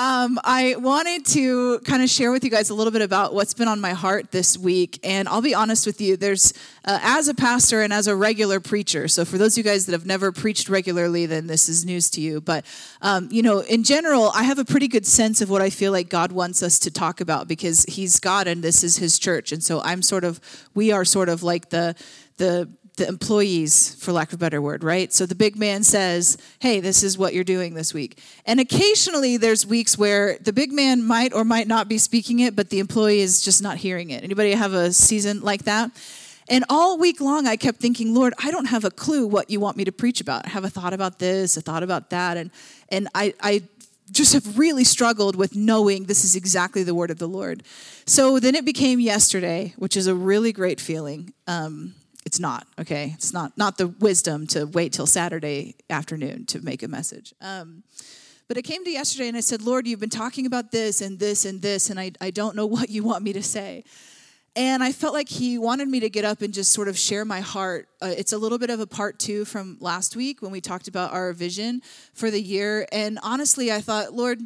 Um, I wanted to kind of share with you guys a little bit about what's been on my heart this week. And I'll be honest with you, there's, uh, as a pastor and as a regular preacher, so for those of you guys that have never preached regularly, then this is news to you. But, um, you know, in general, I have a pretty good sense of what I feel like God wants us to talk about because He's God and this is His church. And so I'm sort of, we are sort of like the, the the employees, for lack of a better word, right? So the big man says, Hey, this is what you're doing this week. And occasionally there's weeks where the big man might or might not be speaking it, but the employee is just not hearing it. Anybody have a season like that? And all week long, I kept thinking, Lord, I don't have a clue what you want me to preach about. I have a thought about this, a thought about that. And, and I, I just have really struggled with knowing this is exactly the word of the Lord. So then it became yesterday, which is a really great feeling. Um, it's not okay? It's not not the wisdom to wait till saturday afternoon to make a message. Um, but it came to yesterday and i said lord you've been talking about this and this and this and i, I don't know what you want me to say. And i felt like he wanted me to get up and just sort of share my heart. Uh, it's a little bit of a part two from last week when we talked about our vision for the year. And honestly i thought lord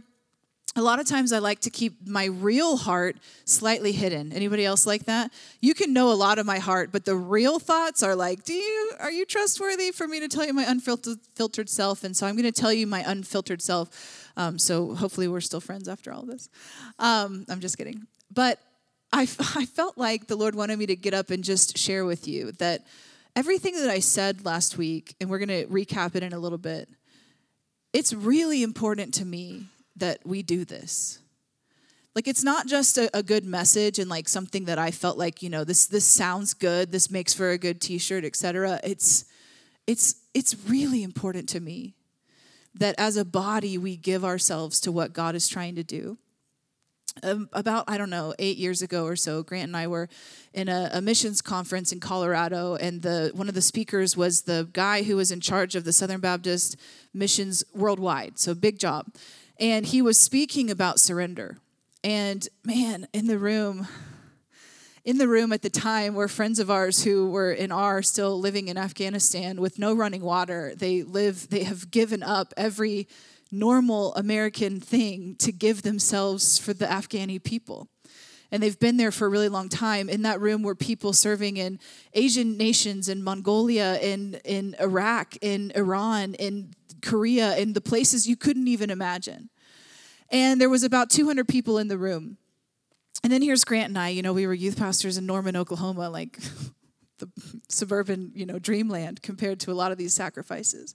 a lot of times i like to keep my real heart slightly hidden. Anybody else like that? You can know a lot of my heart but the real thoughts are like do you are you trustworthy for me to tell you my unfiltered self? And so i'm going to tell you my unfiltered self. Um, so hopefully we're still friends after all this. Um, i'm just kidding. But I, I felt like the lord wanted me to get up and just share with you that everything that i said last week and we're going to recap it in a little bit it's really important to me that we do this. Like it's not just a, a, good message and like something that i felt like you know this this sounds good this makes for a good t-shirt etc it's it's it's really important to me that as a body we give ourselves to what god is trying to do. Um, about i don't know eight years ago or so grant and i were in a, a missions conference in colorado and the one of the speakers was the guy who was in charge of the southern baptist missions worldwide. So big job and he was speaking about surrender. And man, in the room, in the room at the time were friends of ours who were and are still living in Afghanistan with no running water. They live, they have given up every normal American thing to give themselves for the Afghani people. And they've been there for a really long time. In that room were people serving in Asian nations, in Mongolia, in, in Iraq, in Iran, in Korea, in the places you couldn't even imagine. And there was about 200 people in the room. And then here's Grant and I, you know, we were youth pastors in Norman, Oklahoma, like the suburban, you know, dreamland compared to a lot of these sacrifices.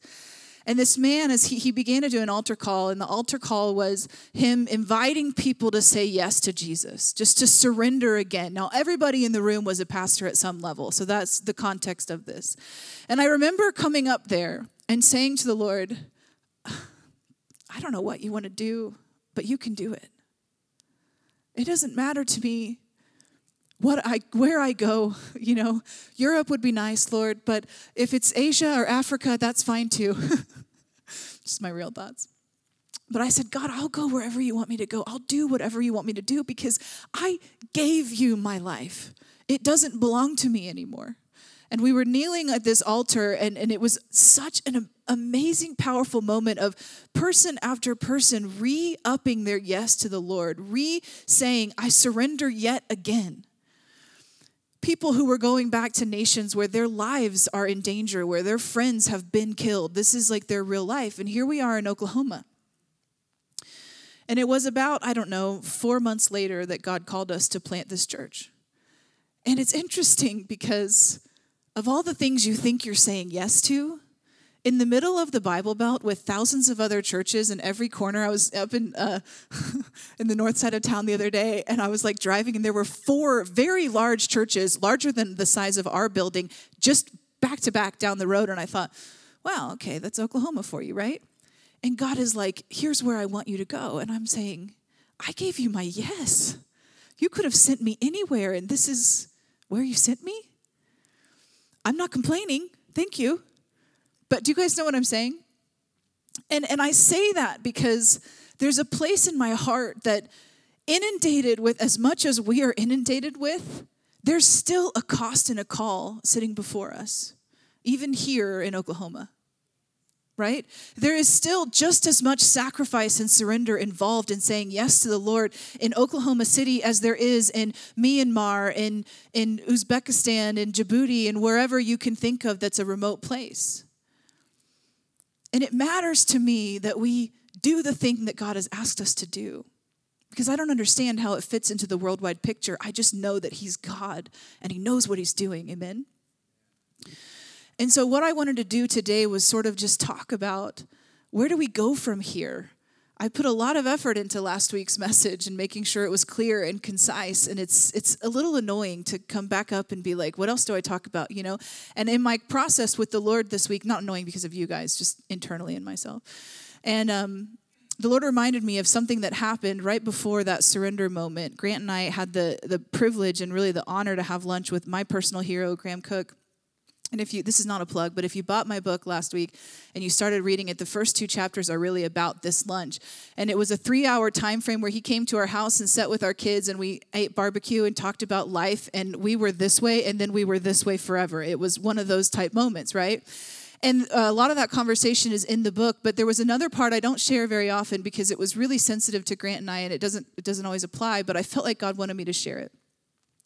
And this man, as he, he began to do an altar call, and the altar call was him inviting people to say yes to Jesus, just to surrender again. Now, everybody in the room was a pastor at some level, so that's the context of this. And I remember coming up there and saying to the Lord, I don't know what you want to do, but you can do it. It doesn't matter to me what I where I go, you know, Europe would be nice, Lord, but if it's Asia or Africa, that's fine too. Just my real thoughts. But I said, God, I'll go wherever you want me to go. I'll do whatever you want me to do because I gave you my life. It doesn't belong to me anymore. And we were kneeling at this altar, and, and it was such an amazing, powerful moment of person after person re upping their yes to the Lord, re saying, I surrender yet again. People who were going back to nations where their lives are in danger, where their friends have been killed. This is like their real life. And here we are in Oklahoma. And it was about, I don't know, four months later that God called us to plant this church. And it's interesting because of all the things you think you're saying yes to, in the middle of the Bible Belt with thousands of other churches in every corner. I was up in uh, in the north side of town the other day, and I was like driving, and there were four very large churches, larger than the size of our building, just back to back down the road. And I thought, wow, okay, that's Oklahoma for you, right? And God is like, here's where I want you to go, and I'm saying, I gave you my yes. You could have sent me anywhere, and this is where you sent me. I'm not complaining. Thank you. But do you guys know what I'm saying? And and I say that because there's a place in my heart that inundated with as much as we are inundated with, there's still a cost and a call sitting before us, even here in Oklahoma. Right? There is still just as much sacrifice and surrender involved in saying yes to the Lord in Oklahoma City as there is in Myanmar, in, in Uzbekistan, in Djibouti, and wherever you can think of that's a remote place. And it matters to me that we do the thing that God has asked us to do. Because I don't understand how it fits into the worldwide picture. I just know that He's God and He knows what He's doing. Amen? And so, what I wanted to do today was sort of just talk about where do we go from here? I put a lot of effort into last week's message and making sure it was clear and concise. And it's it's a little annoying to come back up and be like, what else do I talk about? You know? And in my process with the Lord this week, not annoying because of you guys, just internally in myself. And um, the Lord reminded me of something that happened right before that surrender moment. Grant and I had the the privilege and really the honor to have lunch with my personal hero, Graham Cooke and if you this is not a plug but if you bought my book last week and you started reading it the first two chapters are really about this lunch. And it was a three hour time frame where he came to our house and sat with our kids and we ate barbecue and talked about life and we were this way and then we were this way forever. It was one of those type moments right? And a lot of that conversation is in the book but there was another part i don't share very often because it was really sensitive to grant and i and it doesn't it doesn't always apply but i felt like god wanted me to share it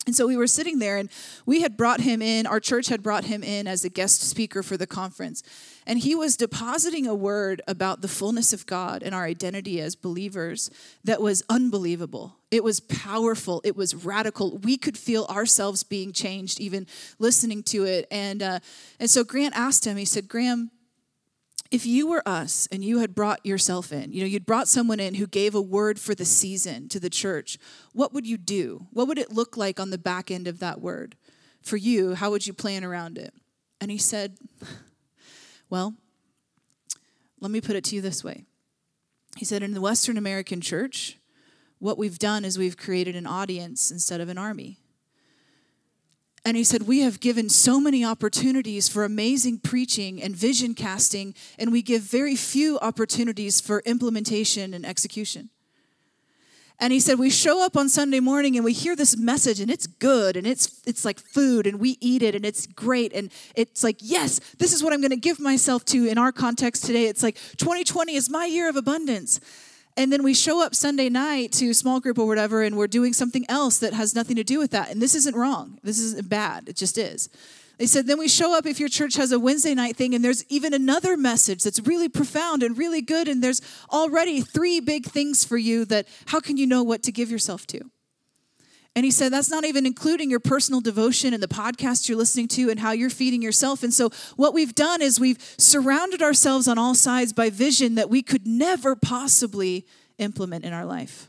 and so we were sitting there, and we had brought him in, our church had brought him in as a guest speaker for the conference. And he was depositing a word about the fullness of God and our identity as believers that was unbelievable. It was powerful, it was radical. We could feel ourselves being changed even listening to it. And, uh, and so Grant asked him, he said, Graham, if you were us and you had brought yourself in, you know, you'd brought someone in who gave a word for the season to the church, what would you do? What would it look like on the back end of that word? For you, how would you plan around it? And he said, Well, let me put it to you this way. He said, In the Western American church, what we've done is we've created an audience instead of an army. And he said, We have given so many opportunities for amazing preaching and vision casting, and we give very few opportunities for implementation and execution. And he said, We show up on Sunday morning and we hear this message, and it's good, and it's, it's like food, and we eat it, and it's great. And it's like, Yes, this is what I'm going to give myself to in our context today. It's like 2020 is my year of abundance. And then we show up Sunday night to small group or whatever, and we're doing something else that has nothing to do with that. And this isn't wrong. This isn't bad. It just is. They said, then we show up if your church has a Wednesday night thing, and there's even another message that's really profound and really good, and there's already three big things for you that how can you know what to give yourself to? And he said, that's not even including your personal devotion and the podcast you're listening to and how you're feeding yourself. And so, what we've done is we've surrounded ourselves on all sides by vision that we could never possibly implement in our life.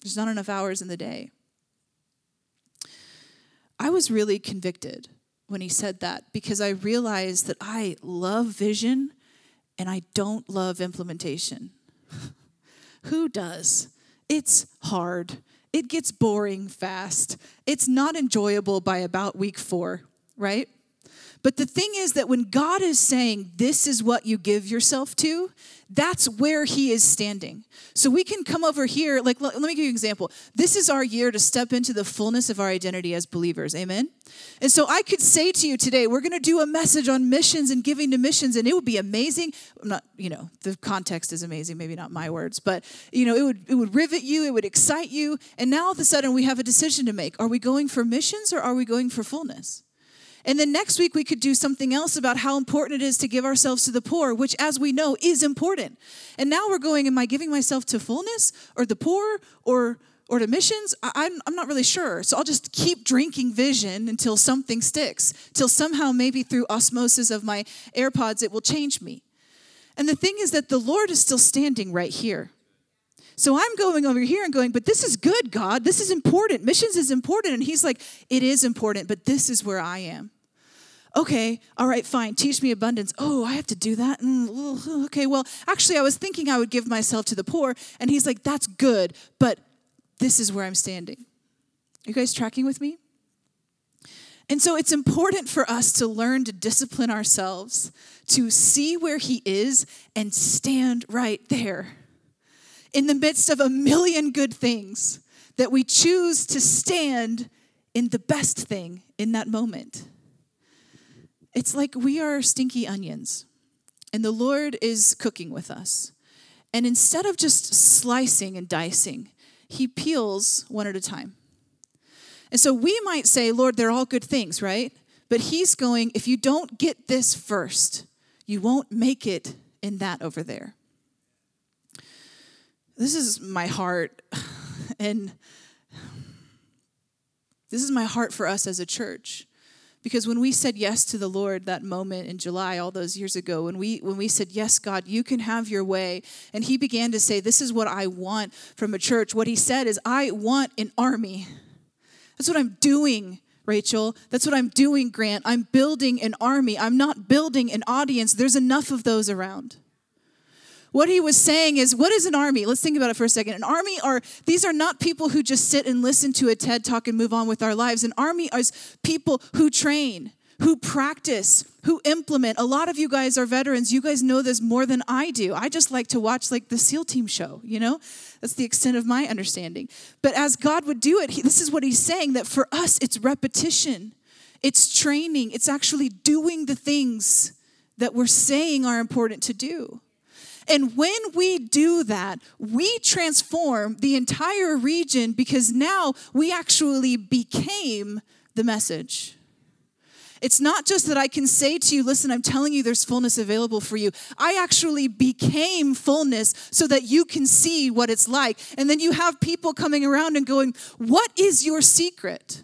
There's not enough hours in the day. I was really convicted when he said that because I realized that I love vision and I don't love implementation. Who does? It's hard it gets boring fast. It's not enjoyable by about week four, right? But the thing is that when God is saying, This is what you give yourself to, that's where He is standing. So we can come over here, like, let, me give you an example. This is our year to step into the fullness of our identity as believers. Amen? And so I could say to you today, we're going to do a message on missions and giving to missions, and it would be amazing. I'm not, you know, the context is amazing, maybe not my words, but, you know, it would, it would rivet you, it would excite you. And now all of a sudden we have a decision to make. Are we going for missions or are we going for fullness? And then next week, we could do something else about how important it is to give ourselves to the poor, which, as we know, is important. And now we're going, am I giving myself to fullness or the poor or, or to missions? I, I'm, I'm not really sure. So I'll just keep drinking vision until something sticks, till somehow, maybe through osmosis of my AirPods, it will change me. And the thing is that the Lord is still standing right here. So I'm going over here and going, but this is good, God. This is important. Missions is important. And he's like, it is important, but this is where I am. Okay, all right, fine. Teach me abundance. Oh, I have to do that. Mm, okay, well, actually, I was thinking I would give myself to the poor. And he's like, that's good, but this is where I'm standing. You guys tracking with me? And so it's important for us to learn to discipline ourselves, to see where He is and stand right there in the midst of a million good things, that we choose to stand in the best thing in that moment. It's like we are stinky onions. and the Lord is cooking with us. And instead of just slicing and dicing, He peels one at a time. And so we might say, Lord, they're all good things, right? But He's going, if you don't get this first, you won't make it in that over there. This is my heart, and this is my heart for us as a church. Because when we said yes to the Lord that moment in July all those years ago, when we when we said, "Yes, God, you can have your way." And he began to say, "This is what I want from a church." What he said is, "I want an army." That's what I'm doing. Rachel, that's what I'm doing, Grant. I'm building an army. I'm not building an audience. There's enough of those around. What he was saying is, what is an army? Let's think about it for a second. An army are, these are not people who just sit and listen to a TED talk and move on with our lives. An army is people who train, who practice, who implement. A lot of you guys are veterans. You guys know this more than I do. I just like to watch like the SEAL team show, you know? That's the extent of my understanding. But as God would do it, he, this is what he's saying that for us, it's repetition, it's training, it's actually doing the things that we're saying are important to do. And when we do that, we transform the entire region because now we actually became the message. It's not just that I can say to you, listen, I'm telling you there's fullness available for you. I actually became fullness so that you can see what it's like. And then you have people coming around and going, What is your secret?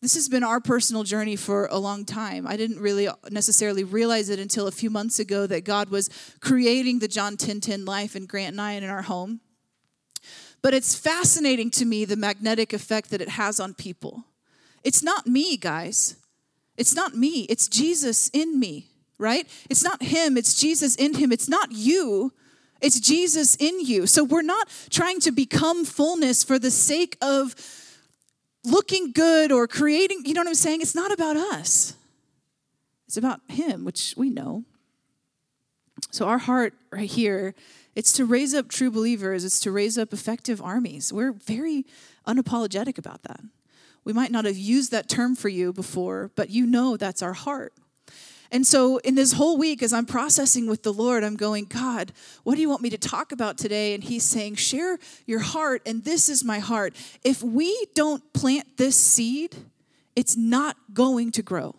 This has been our personal journey for a long time. I didn't really necessarily realize it until a few months ago that God was creating the John 10 10 life in Grant and I in our home. But it's fascinating to me the magnetic effect that it has on people. It's not me, guys. It's not me. It's Jesus in me, right? It's not him. It's Jesus in him. It's not you. It's Jesus in you. So we're not trying to become fullness for the sake of looking good or creating, you know what I'm saying? It's not about us, it's about Him, which we know. So, our heart right here, it's to raise up true believers, it's to raise up effective armies. We're very unapologetic about that. We might not have used that term for you before, but you know that's our heart. And so, in this whole week, as I'm processing with the Lord, I'm going, God, what do you want me to talk about today? And He's saying, share your heart, and this is my heart. If we don't plant this seed, it's not going to grow.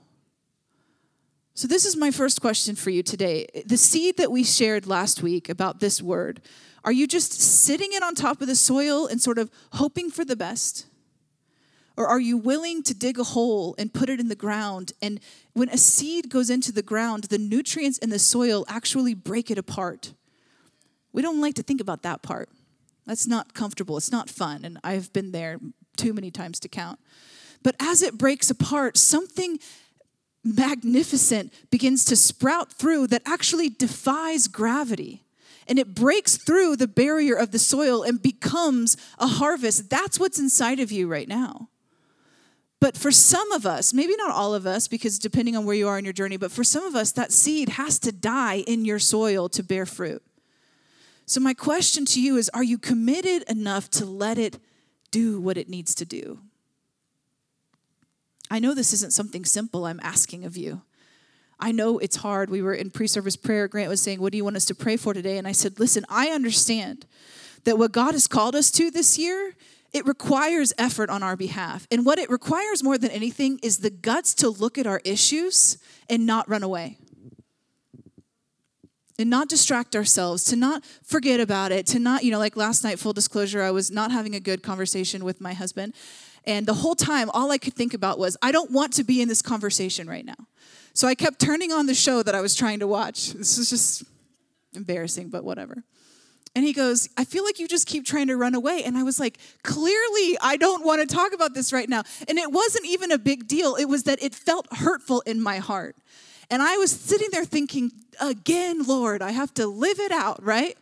So, this is my first question for you today. The seed that we shared last week about this word, are you just sitting it on top of the soil and sort of hoping for the best? Or are you willing to dig a hole and put it in the ground? And when a seed goes into the ground, the nutrients in the soil actually break it apart. We don't like to think about that part. That's not comfortable. It's not fun. And I've been there too many times to count. But as it breaks apart, something magnificent begins to sprout through that actually defies gravity. And it breaks through the barrier of the soil and becomes a harvest. That's what's inside of you right now. But for some of us, maybe not all of us, because depending on where you are in your journey, but for some of us, that seed has to die in your soil to bear fruit. So, my question to you is Are you committed enough to let it do what it needs to do? I know this isn't something simple I'm asking of you. I know it's hard. We were in pre service prayer. Grant was saying, What do you want us to pray for today? And I said, Listen, I understand that what God has called us to this year it requires effort on our behalf. And what it requires more than anything is the guts to look at our issues and not run away. And not distract ourselves, to not forget about it, to not, you know, like last night, full disclosure, I was not having a good conversation with my husband. And the whole time, all I could think about was, I don't want to be in this conversation right now. So I kept turning on the show that I was trying to watch. This is just embarrassing, but whatever. And he goes, I feel like you just keep trying to run away. And I was like, clearly, I don't want to talk about this right now. And it wasn't even a big deal. It was that it felt hurtful in my heart. And I was sitting there thinking, again, Lord, I have to live it out, right?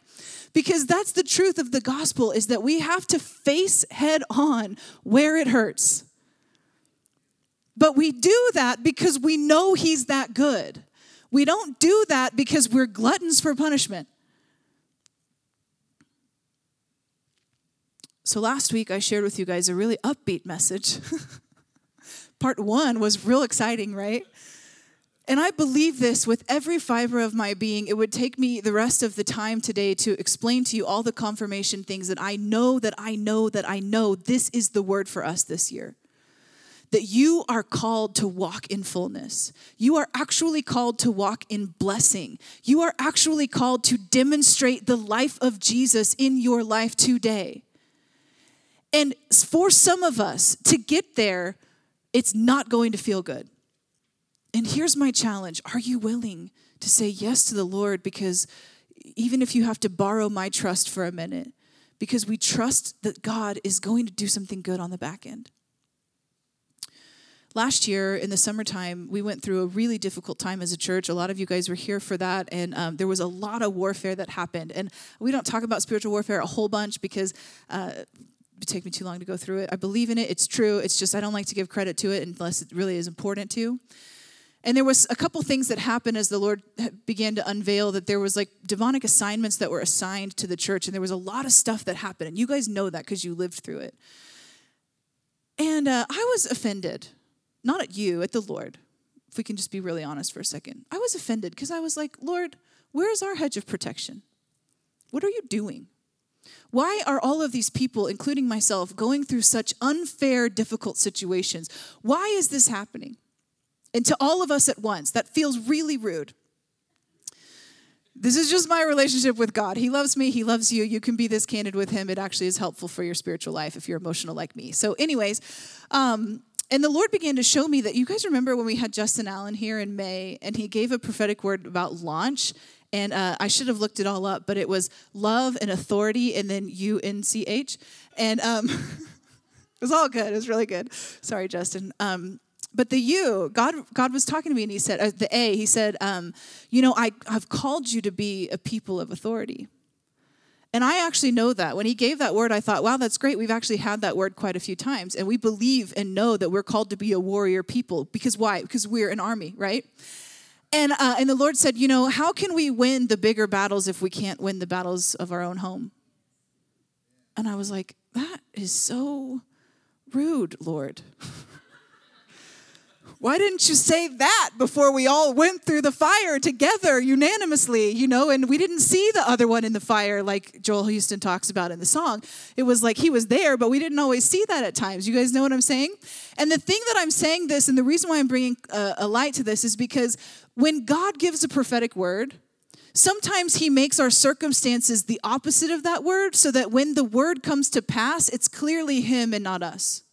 Because that's the truth of the gospel is that we have to face head on where it hurts. But we do that because we know he's that good. We don't do that because we're gluttons for punishment. So last week I shared with you guys a really upbeat message. Part one was real exciting, right? And I believe this with every fiber of my being. It would take me the rest of the time today to explain to you all the confirmation things that I know, that I know, that I know this is the word for us this year. That you are called to walk in fullness. You are actually called to walk in blessing. You are actually called to demonstrate the life of Jesus in your life today. And for some of us to get there, it's not going to feel good. And here's my challenge Are you willing to say yes to the Lord? Because even if you have to borrow my trust for a minute, because we trust that God is going to do something good on the back end. Last year in the summertime, we went through a really difficult time as a church. A lot of you guys were here for that, and um, there was a lot of warfare that happened. And we don't talk about spiritual warfare a whole bunch because uh, take me too long to go through it. I believe in it. It's true. It's just I don't like to give credit to it unless it really is important to. You. And there was a couple things that happened as the Lord began to unveil that there was like demonic assignments that were assigned to the church, and there was a lot of stuff that happened. And you guys know that because you lived through it. And uh, I was offended, not at you, at the Lord. If we can just be really honest for a second, I was offended because I was like, Lord, where's our hedge of protection? What are you doing? Why are all of these people, including myself, going through such unfair, difficult situations? Why is this happening? And to all of us at once, that feels really rude. This is just my relationship with God. He loves me, He loves you. You can be this candid with Him. It actually is helpful for your spiritual life if you're emotional like me. So, anyways, um, and the Lord began to show me that you guys remember when we had Justin Allen here in May and he gave a prophetic word about launch. And uh, I should have looked it all up, but it was love and authority and then U N C H. And um, it was all good. It was really good. Sorry, Justin. Um, but the U, God, God was talking to me and he said, uh, the A, he said, um, you know, I, I've called you to be a people of authority. And I actually know that. When he gave that word, I thought, wow, that's great. We've actually had that word quite a few times. And we believe and know that we're called to be a warrior people. Because why? Because we're an army, right? And, uh, and the Lord said, you know, how can we win the bigger battles if we can't win the battles of our own home? And I was like, that is so rude, Lord. why didn't you say that before we all went through the fire together unanimously, you know? And we didn't see the other one in the fire like Joel Houston talks about in the song. It was like he was there, but we didn't always see that at times. You guys know what I'm saying? And the thing that I'm saying this, and the reason why I'm bringing a, a light to this is because when God gives a prophetic word, sometimes he makes our circumstances the opposite of that word so that when the word comes to pass, it's clearly him and not us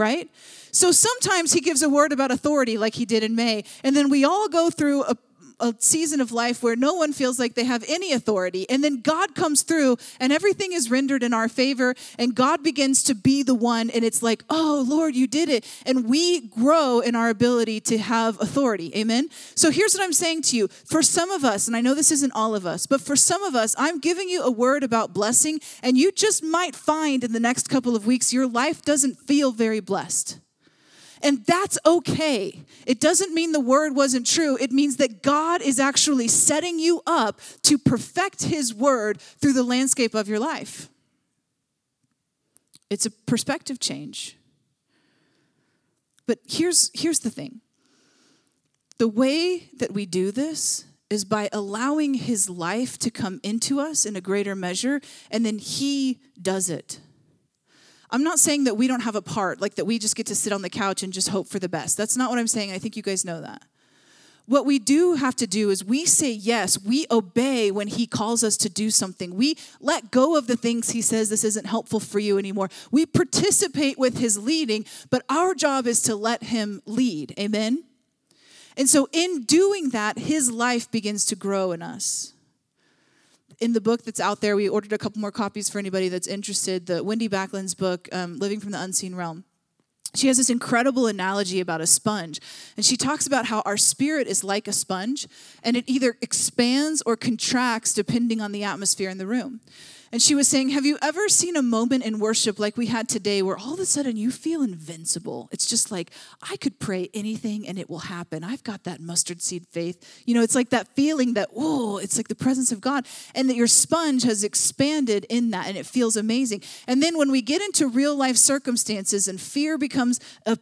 right? So sometimes he gives a word about authority, like he did in May, and then we all go through a a season of life where no one feels like they have any authority. And then God comes through and everything is rendered in our favor, and God begins to be the one. And it's like, oh, Lord, you did it. And we grow in our ability to have authority. Amen. So here's what I'm saying to you for some of us, and I know this isn't all of us, but for some of us, I'm giving you a word about blessing, and you just might find in the next couple of weeks your life doesn't feel very blessed. And that's okay. It doesn't mean the word wasn't true. It means that God is actually setting you up to perfect his word through the landscape of your life. It's a perspective change. But here's, here's the thing the way that we do this is by allowing his life to come into us in a greater measure, and then he does it. I'm not saying that we don't have a part, like that we just get to sit on the couch and just hope for the best. That's not what I'm saying. I think you guys know that. What we do have to do is we say yes, we obey when he calls us to do something. We let go of the things he says this isn't helpful for you anymore. We participate with his leading, but our job is to let him lead. Amen. And so in doing that, his life begins to grow in us in the book that's out there, we ordered a couple more copies for anybody that's interested. The Wendy Backlund's book, um, Living from the Unseen Realm. She has this incredible analogy about a sponge. And she talks about how our spirit is like a sponge, and it either expands or contracts depending on the atmosphere in the room. And she was saying, Have you ever seen a moment in worship like we had today where all of a sudden you feel invincible? It's just like, I could pray anything and it will happen. I've got that mustard seed faith. You know, it's like that feeling that, oh, it's like the presence of God. And that your sponge has expanded in that and it feels amazing. And then when we get into real life circumstances and fear becomes comes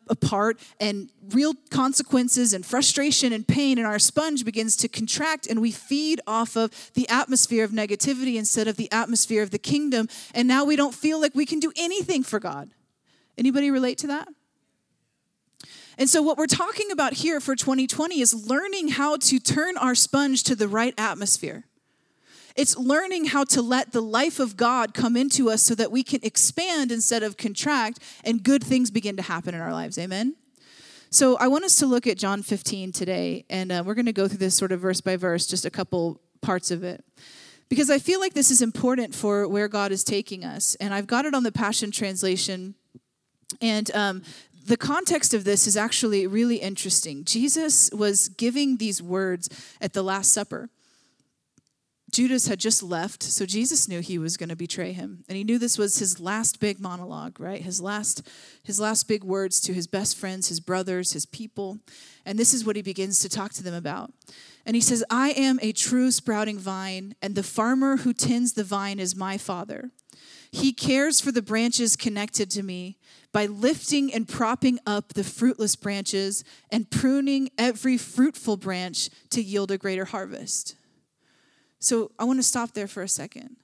apart and real consequences and frustration and pain, and our sponge begins to contract, and we feed off of the atmosphere of negativity instead of the atmosphere of the kingdom. And now we don't feel like we can do anything for God. Anybody relate to that? And so, what we're talking about here for 2020 is learning how to turn our sponge to the right atmosphere. It's learning how to let the life of God come into us so that we can expand instead of contract and good things begin to happen in our lives. Amen? So I want us to look at John 15 today, and uh, we're going to go through this sort of verse by verse, just a couple parts of it. Because I feel like this is important for where God is taking us. And I've got it on the Passion Translation. And um, the context of this is actually really interesting. Jesus was giving these words at the Last Supper. Judas had just left, so Jesus knew he was going to betray him. And he knew this was his last big monologue, right? His last his last big words to his best friends, his brothers, his people. And this is what he begins to talk to them about. And he says, "I am a true sprouting vine, and the farmer who tends the vine is my Father. He cares for the branches connected to me by lifting and propping up the fruitless branches and pruning every fruitful branch to yield a greater harvest." So I want to stop there for a second.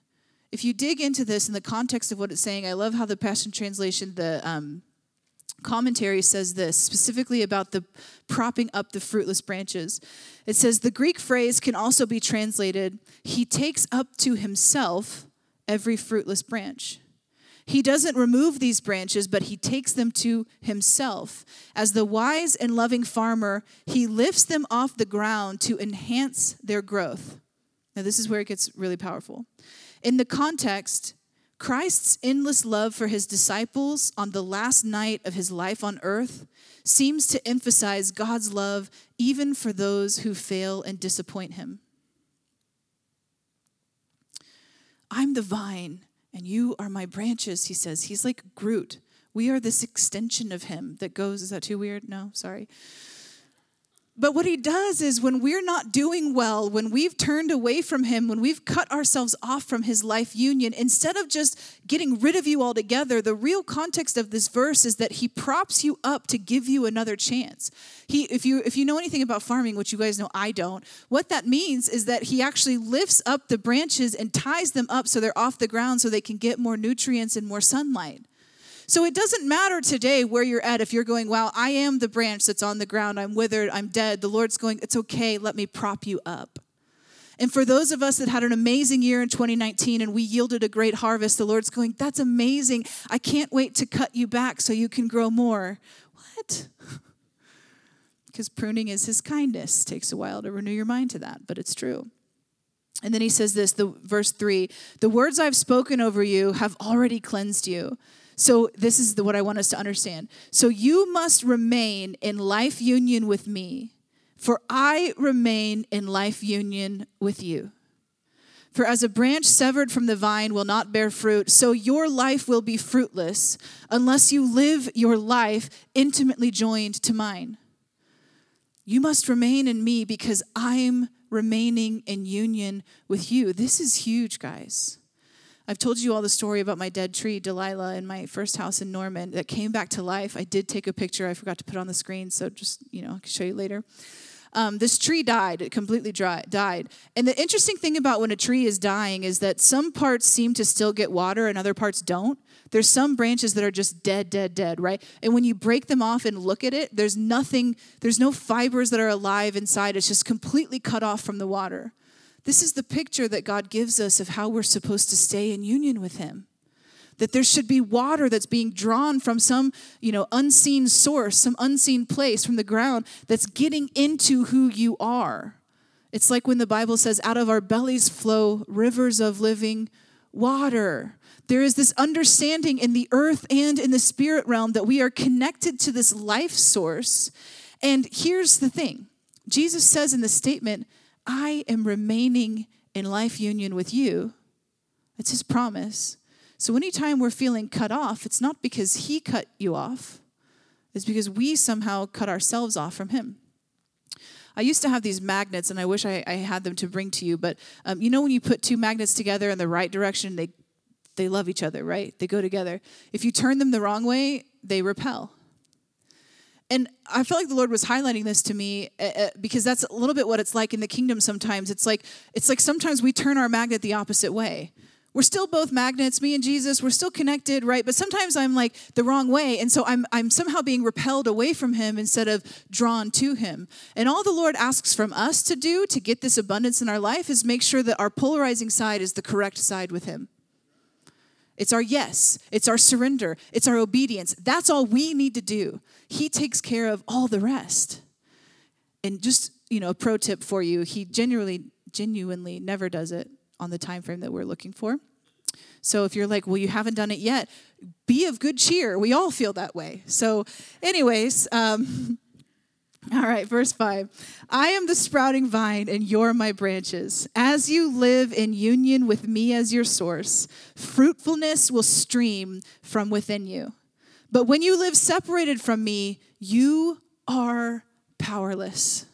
If you dig into this in the context of what it's saying, I love how the Passion Translation, the um, commentary says this specifically about the propping up the fruitless branches. It says the Greek phrase can also be translated, He takes up to Himself every fruitless branch. He doesn't remove these branches, but he takes them to himself. As the wise and loving farmer, he lifts them off the ground to enhance their growth. Now, this is where it gets really powerful. In the context, Christ's endless love for his disciples on the last night of his life on earth seems to emphasize God's love even for those who fail and disappoint him. I'm the vine, and you are my branches, he says. He's like Groot. We are this extension of him that goes, is that too weird? No, sorry. But what he does is when we're not doing well, when we've turned away from him, when we've cut ourselves off from his life union, instead of just getting rid of you altogether, the real context of this verse is that he props you up to give you another chance. He if you if you know anything about farming, which you guys know I don't, what that means is that he actually lifts up the branches and ties them up so they're off the ground so they can get more nutrients and more sunlight. So it doesn't matter today where you're at if you're going, wow, I am the branch that's on the ground, I'm withered, I'm dead. The Lord's going, it's okay, let me prop you up. And for those of us that had an amazing year in 2019 and we yielded a great harvest, the Lord's going, that's amazing. I can't wait to cut you back so you can grow more. What? because pruning is his kindness. Takes a while to renew your mind to that, but it's true. And then he says this, the verse 3, the words I've spoken over you have already cleansed you. So, this is the, what I want us to understand. So, you must remain in life union with me, for I remain in life union with you. For as a branch severed from the vine will not bear fruit, so your life will be fruitless unless you live your life intimately joined to mine. You must remain in me because I'm remaining in union with you. This is huge, guys. I've told you all the story about my dead tree, Delilah, in my first house in Norman that came back to life. I did take a picture. I forgot to put on the screen, so just, you know, I can show you later. Um, this tree died, it completely dry, died. And the interesting thing about when a tree is dying is that some parts seem to still get water and other parts don't. There's some branches that are just dead, dead, dead, right? And when you break them off and look at it, there's nothing, there's no fibers that are alive inside. It's just completely cut off from the water. This is the picture that God gives us of how we're supposed to stay in union with Him. That there should be water that's being drawn from some, you know, unseen source, some unseen place from the ground that's getting into who you are. It's like when the Bible says, out of our bellies flow rivers of living water. There is this understanding in the earth and in the spirit realm that we are connected to this life source. And here's the thing Jesus says in the statement, I am remaining in life union with you. It's his promise. So anytime we're feeling cut off, it's not because he cut you off, it's because we somehow cut ourselves off from him. I used to have these magnets, and I wish I, I had them to bring to you. But um, you know, when you put two magnets together in the right direction, they they love each other, right? They go together. If you turn them the wrong way, they repel. And I felt like the Lord was highlighting this to me uh, because that's a little bit what it's like in the kingdom sometimes. It's like it's like sometimes we turn our magnet the opposite way. We're still both magnets, me and Jesus, we're still connected, right? But sometimes I'm like the wrong way, and so I'm I'm somehow being repelled away from him instead of drawn to him. And all the Lord asks from us to do to get this abundance in our life is make sure that our polarizing side is the correct side with him. It's our yes, it's our surrender, it's our obedience. That's all we need to do. He takes care of all the rest. And just, you know, a pro tip for you, he genuinely genuinely never does it on the time frame that we're looking for. So if you're like, well, you haven't done it yet, be of good cheer. We all feel that way. So, anyways, um, All right, verse 5. I am the sprouting vine, and you're my branches. As you live in union with me as your source, fruitfulness will stream from within you. But when you live separated from me, you are powerless.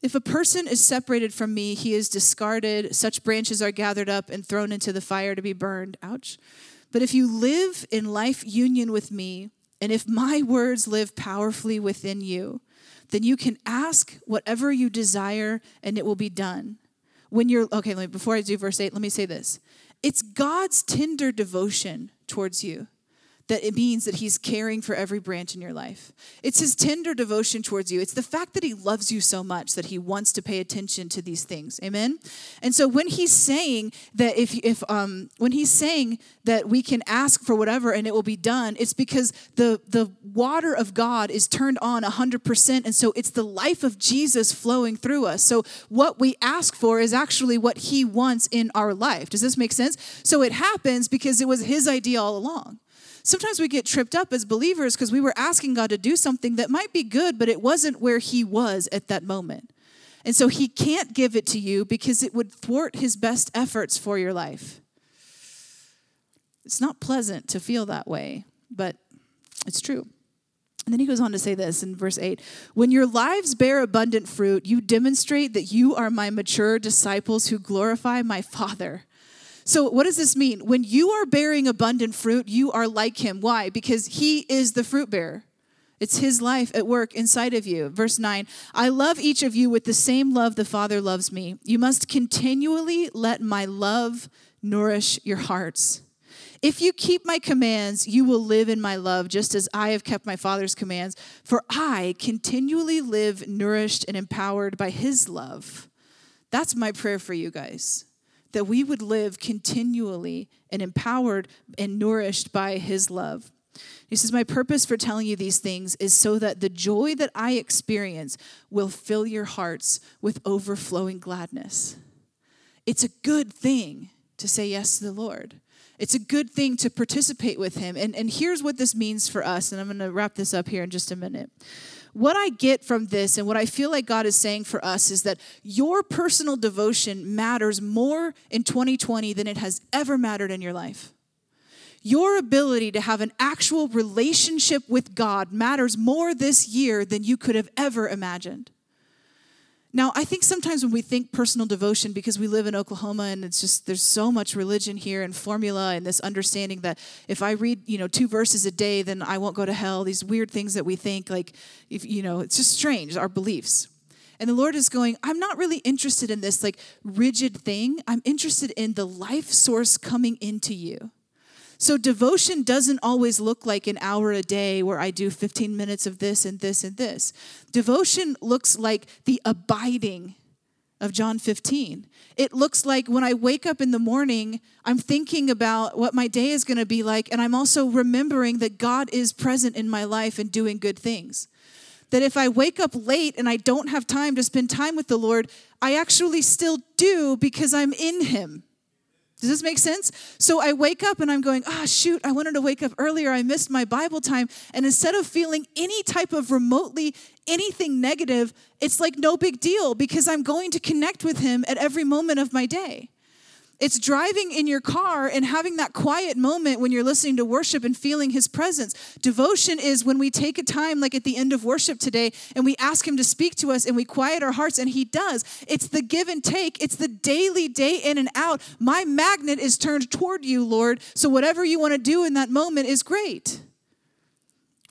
If a person is separated from me, he is discarded. Such branches are gathered up and thrown into the fire to be burned. Ouch. But if you live in life union with me, and if my words live powerfully within you, then you can ask whatever you desire and it will be done. When you're, okay, me, before I do verse 8, let me say this. It's God's tender devotion towards you that it means that he's caring for every branch in your life. It's his tender devotion towards you. It's the fact that he loves you so much that he wants to pay attention to these things. Amen. And so when he's saying that if if um when he's saying that we can ask for whatever and it will be done, it's because the the water of God is turned on 100% and so it's the life of Jesus flowing through us. So what we ask for is actually what he wants in our life. Does this make sense? So it happens because it was his idea all along. Sometimes we get tripped up as believers because we were asking God to do something that might be good, but it wasn't where He was at that moment. And so He can't give it to you because it would thwart His best efforts for your life. It's not pleasant to feel that way, but it's true. And then he goes on to say this in verse 8 When your lives bear abundant fruit, you demonstrate that you are my mature disciples who glorify my Father. So, what does this mean? When you are bearing abundant fruit, you are like him. Why? Because he is the fruit bearer. It's his life at work inside of you. Verse 9 I love each of you with the same love the Father loves me. You must continually let my love nourish your hearts. If you keep my commands, you will live in my love, just as I have kept my Father's commands. For I continually live nourished and empowered by his love. That's my prayer for you guys that we would live continually and empowered and nourished by his love. He says, My purpose for telling you these things is so that the joy that I experience will fill your hearts with overflowing gladness. It's a good thing to say yes to the Lord. It's a good thing to participate with Him. And, and here's what this means for us, and I'm going to wrap this up here in just a minute what I get from this and what I feel like God is saying for us is that your personal devotion matters more in 2020 than it has ever mattered in your life. Your ability to have an actual relationship with God matters more this year than you could have ever imagined. Now, I think sometimes when we think personal devotion, because we live in Oklahoma and it's just there's so much religion here and formula and this understanding that if I read, you know, two verses a day, then I won't go to hell. These weird things that we think, like if you know, it's just strange, our beliefs. And the Lord is going, I'm not really interested in this like rigid thing. I'm interested in the life source coming into you. So devotion doesn't always look like an hour a day where I do 15 minutes of this and this and this. Devotion looks like the abiding of John 15. It looks like when I wake up in the morning, I'm thinking about what my day is going to be like, and I'm also remembering that God is present in my life and doing good things. That if I wake up late and I don't have time to spend time with the Lord, I actually still do because I'm in Him. Does this make sense? So I wake up and I'm going, ah, oh, shoot, I wanted to wake up earlier. I missed my Bible time. And instead of feeling any type of remotely anything negative, it's like no big deal because I'm going to connect with Him at every moment of my day. It's driving in your car and having that quiet moment when you're listening to worship and feeling his presence. Devotion is when we take a time, like at the end of worship today, and we ask him to speak to us and we quiet our hearts, and he does. It's the give and take, it's the daily, day in and out. My magnet is turned toward you, Lord. So whatever you want to do in that moment is great.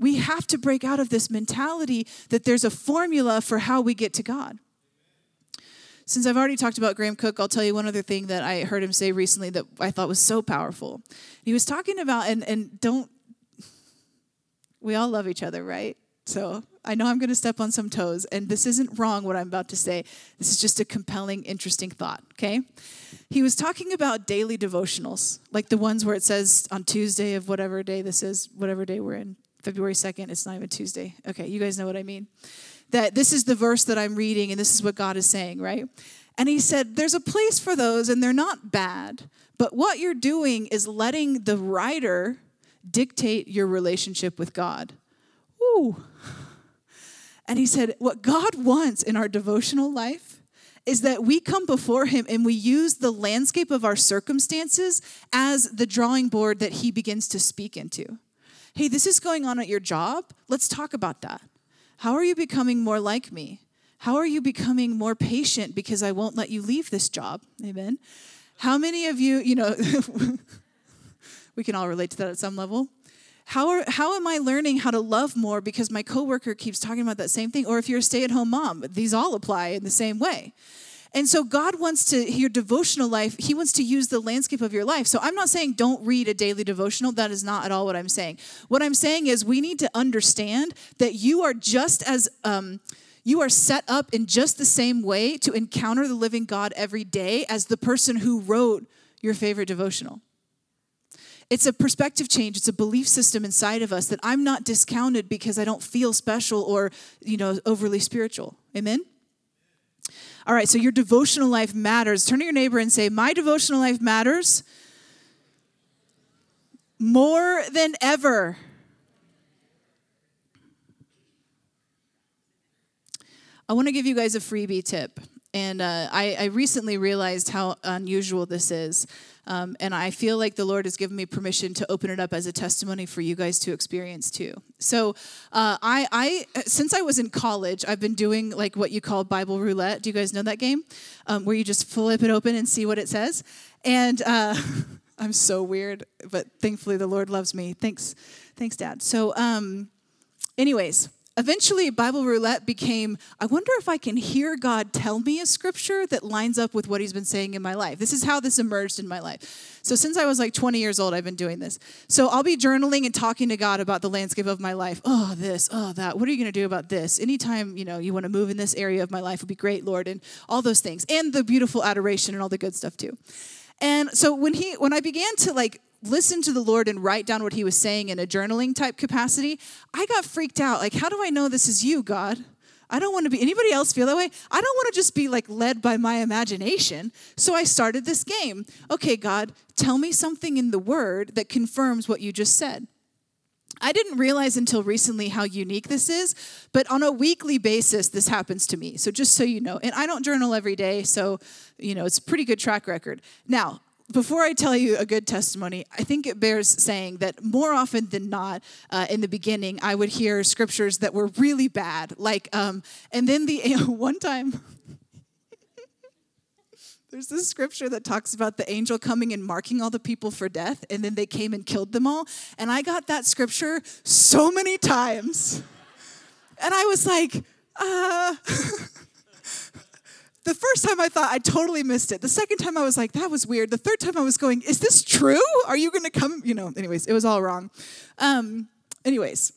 We have to break out of this mentality that there's a formula for how we get to God. Since I've already talked about Graham Cooke, I'll tell you one other thing that I heard him say recently that I thought was so powerful. He was talking about, and, and don't, we all love each other, right? So I know I'm going to step on some toes, and this isn't wrong what I'm about to say. This is just a compelling, interesting thought, okay? He was talking about daily devotionals, like the ones where it says on Tuesday of whatever day this is, whatever day we're in, February 2nd, it's not even Tuesday. Okay, you guys know what I mean. That this is the verse that I'm reading, and this is what God is saying, right? And he said, There's a place for those, and they're not bad, but what you're doing is letting the writer dictate your relationship with God. Ooh. And he said, What God wants in our devotional life is that we come before him and we use the landscape of our circumstances as the drawing board that he begins to speak into. Hey, this is going on at your job. Let's talk about that. How are you becoming more like me? How are you becoming more patient because I won't let you leave this job? Amen. How many of you, you know, we can all relate to that at some level. How, are, how am I learning how to love more because my coworker keeps talking about that same thing? Or if you're a stay at home mom, these all apply in the same way. And so God wants to, your devotional life, He wants to use the landscape of your life. So I'm not saying don't read a daily devotional. That is not at all what I'm saying. What I'm saying is we need to understand that you are just as, um, you are set up in just the same way to encounter the living God every day as the person who wrote your favorite devotional. It's a perspective change. It's a belief system inside of us that I'm not discounted because I don't feel special or, you know, overly spiritual. Amen? All right, so your devotional life matters. Turn to your neighbor and say, My devotional life matters more than ever. I want to give you guys a freebie tip. And uh, I, I recently realized how unusual this is. Um, and I feel like the Lord has given me permission to open it up as a testimony for you guys to experience too. So, uh, I, I, since I was in college, I've been doing like what you call Bible roulette. Do you guys know that game? Um, where you just flip it open and see what it says. And uh, I'm so weird, but thankfully the Lord loves me. Thanks, thanks, Dad. So, um, anyways eventually bible roulette became i wonder if i can hear god tell me a scripture that lines up with what he's been saying in my life. This is how this emerged in my life. So since i was like 20 years old i've been doing this. So i'll be journaling and talking to god about the landscape of my life. Oh this oh that. What are you going to do about this? Anytime you know you want to move in this area of my life would be great lord and all those things. And the beautiful adoration and all the good stuff too. And so when he when i began to like listen to the Lord and write down what he was saying in a journaling type capacity, I got freaked out. Like, how do I know this is you, God? I don't want to be anybody else feel that way. I don't want to just be like led by my imagination. So I started this game. Okay, God, tell me something in the word that confirms what you just said. I didn't realize until recently how unique this is, but on a weekly basis, this happens to me. So just so you know, and I don't journal every day, so you know, it's a pretty good track record. Now, before I tell you a good testimony, I think it bears saying that more often than not, uh, in the beginning, I would hear scriptures that were really bad. Like, um, and then the one time, there's this scripture that talks about the angel coming and marking all the people for death, and then they came and killed them all. And I got that scripture so many times. And I was like, uh, the first time I thought I totally missed it. The second time I was like, that was weird. The third time I was going, is this true? Are you going to come? You know, anyways, it was all wrong. Um, anyways,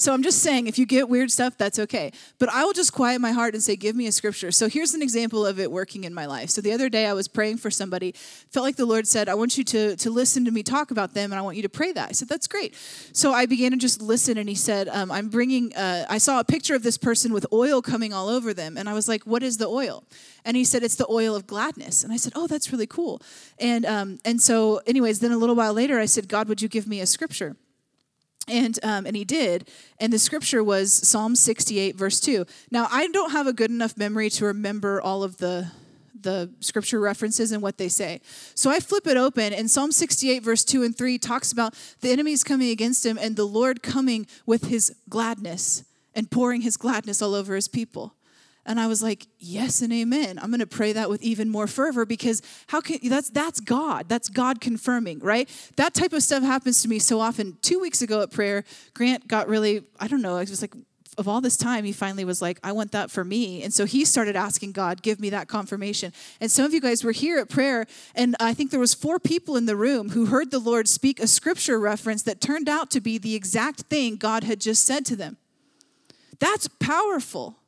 so I'm just saying, if you get weird stuff, that's okay. But I will just quiet my heart and say, give me a scripture. So here's an example of it working in my life. So the other day I was praying for somebody, felt like the Lord said, I want you to, to listen to me talk about them and I want you to pray that. I said, that's great. So I began to just listen and he said, um, I'm bringing, uh, I saw a picture of this person with oil coming all over them. And I was like, what is the oil? And he said, it's the oil of gladness. And I said, oh, that's really cool. And, um, and so anyways, then a little while later I said, God, would you give me a scripture? And, um, and he did. And the scripture was Psalm 68, verse 2. Now, I don't have a good enough memory to remember all of the, the scripture references and what they say. So I flip it open, and Psalm 68, verse 2 and 3 talks about the enemies coming against him and the Lord coming with his gladness and pouring his gladness all over his people. And I was like, yes and amen. I'm going to pray that with even more fervor because how can that's that's God. That's God confirming, right? That type of stuff happens to me so often. 2 weeks ago at prayer, Grant got really I don't know, I was like of all this time, he finally was like, I want that for me. And so he started asking God, give me that confirmation. And some of you guys were here at prayer, and I think there was four people in the room who heard the Lord speak a scripture reference that turned out to be the exact thing God had just said to them. That's powerful.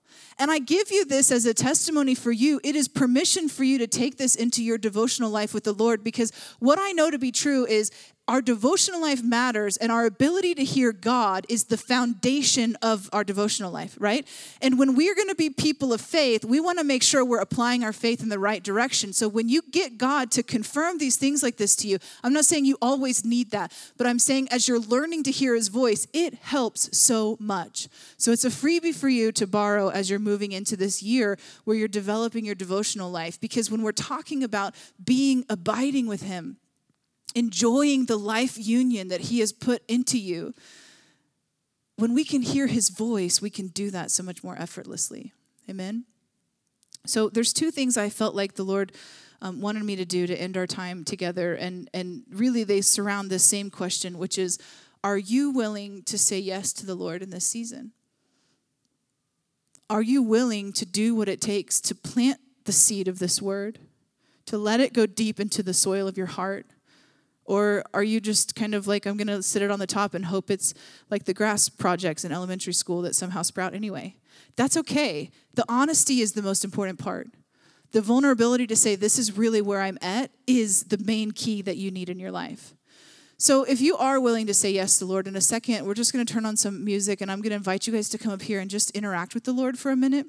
And I give you this as a testimony for you. It is permission for you to take this into your devotional life with the Lord because what I know to be true is our devotional life matters and our ability to hear God is the foundation of our devotional life, right? And when we're going to be people of faith, we want to make sure we're applying our faith in the right direction. So when you get God to confirm these things like this to you, I'm not saying you always need that, but I'm saying as you're learning to hear his voice, it helps so much. So it's a freebie for you to borrow as you're moving into this year where you're developing your devotional life because when we're talking about being abiding with him, enjoying the life union that He has put into you, when we can hear His voice, we can do that so much more effortlessly. Amen? So there's two things I felt like the Lord um, wanted me to do to end our time together, and, and really they surround this same question, which is Are you willing to say yes to the Lord in this season? Are you willing to do what it takes to plant the seed of this word, to let it go deep into the soil of your heart? Or are you just kind of like, I'm going to sit it on the top and hope it's like the grass projects in elementary school that somehow sprout anyway? That's okay. The honesty is the most important part. The vulnerability to say, this is really where I'm at, is the main key that you need in your life. So, if you are willing to say yes to the Lord, in a second, we're just going to turn on some music and I'm going to invite you guys to come up here and just interact with the Lord for a minute.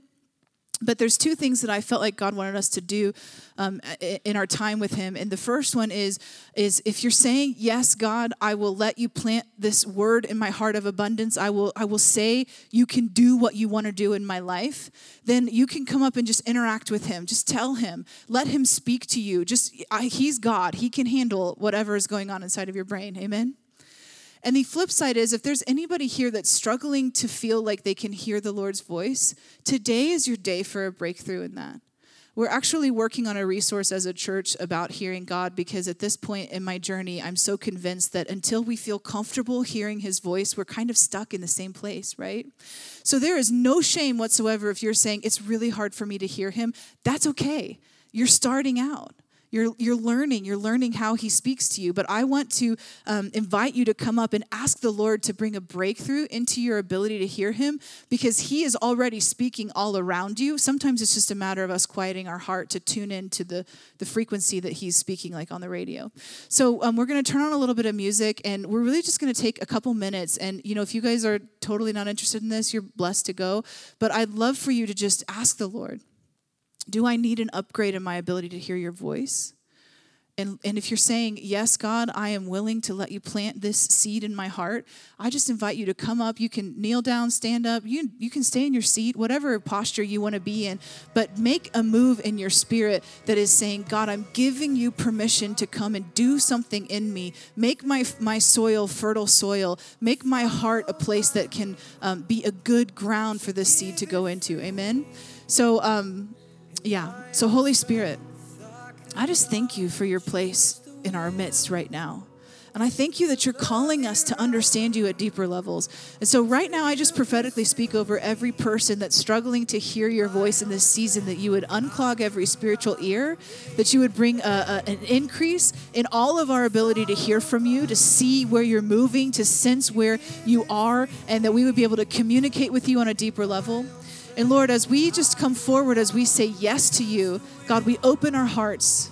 But there's two things that I felt like God wanted us to do um, in our time with Him, and the first one is is if you're saying yes, God, I will let you plant this word in my heart of abundance. I will I will say you can do what you want to do in my life. Then you can come up and just interact with Him. Just tell Him, let Him speak to you. Just I, He's God. He can handle whatever is going on inside of your brain. Amen. And the flip side is if there's anybody here that's struggling to feel like they can hear the Lord's voice, today is your day for a breakthrough in that. We're actually working on a resource as a church about hearing God because at this point in my journey, I'm so convinced that until we feel comfortable hearing His voice, we're kind of stuck in the same place, right? So there is no shame whatsoever if you're saying, it's really hard for me to hear Him. That's okay. You're starting out. You're, you're learning, you're learning how he speaks to you. But I want to um, invite you to come up and ask the Lord to bring a breakthrough into your ability to hear him because he is already speaking all around you. Sometimes it's just a matter of us quieting our heart to tune in to the, the frequency that he's speaking, like on the radio. So um, we're going to turn on a little bit of music and we're really just going to take a couple minutes. And, you know, if you guys are totally not interested in this, you're blessed to go. But I'd love for you to just ask the Lord. Do I need an upgrade in my ability to hear your voice? And, and if you're saying, Yes, God, I am willing to let you plant this seed in my heart, I just invite you to come up. You can kneel down, stand up, you, you can stay in your seat, whatever posture you want to be in, but make a move in your spirit that is saying, God, I'm giving you permission to come and do something in me. Make my, my soil fertile soil. Make my heart a place that can um, be a good ground for this seed to go into. Amen? So, um, yeah. So, Holy Spirit, I just thank you for your place in our midst right now. And I thank you that you're calling us to understand you at deeper levels. And so, right now, I just prophetically speak over every person that's struggling to hear your voice in this season that you would unclog every spiritual ear, that you would bring a, a, an increase in all of our ability to hear from you, to see where you're moving, to sense where you are, and that we would be able to communicate with you on a deeper level. And Lord, as we just come forward, as we say yes to you, God, we open our hearts,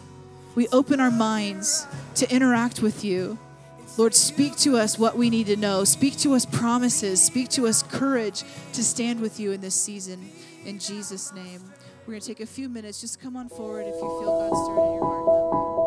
we open our minds to interact with you. Lord, speak to us what we need to know. Speak to us promises. Speak to us courage to stand with you in this season. In Jesus' name. We're going to take a few minutes. Just come on forward if you feel God stirring in your heart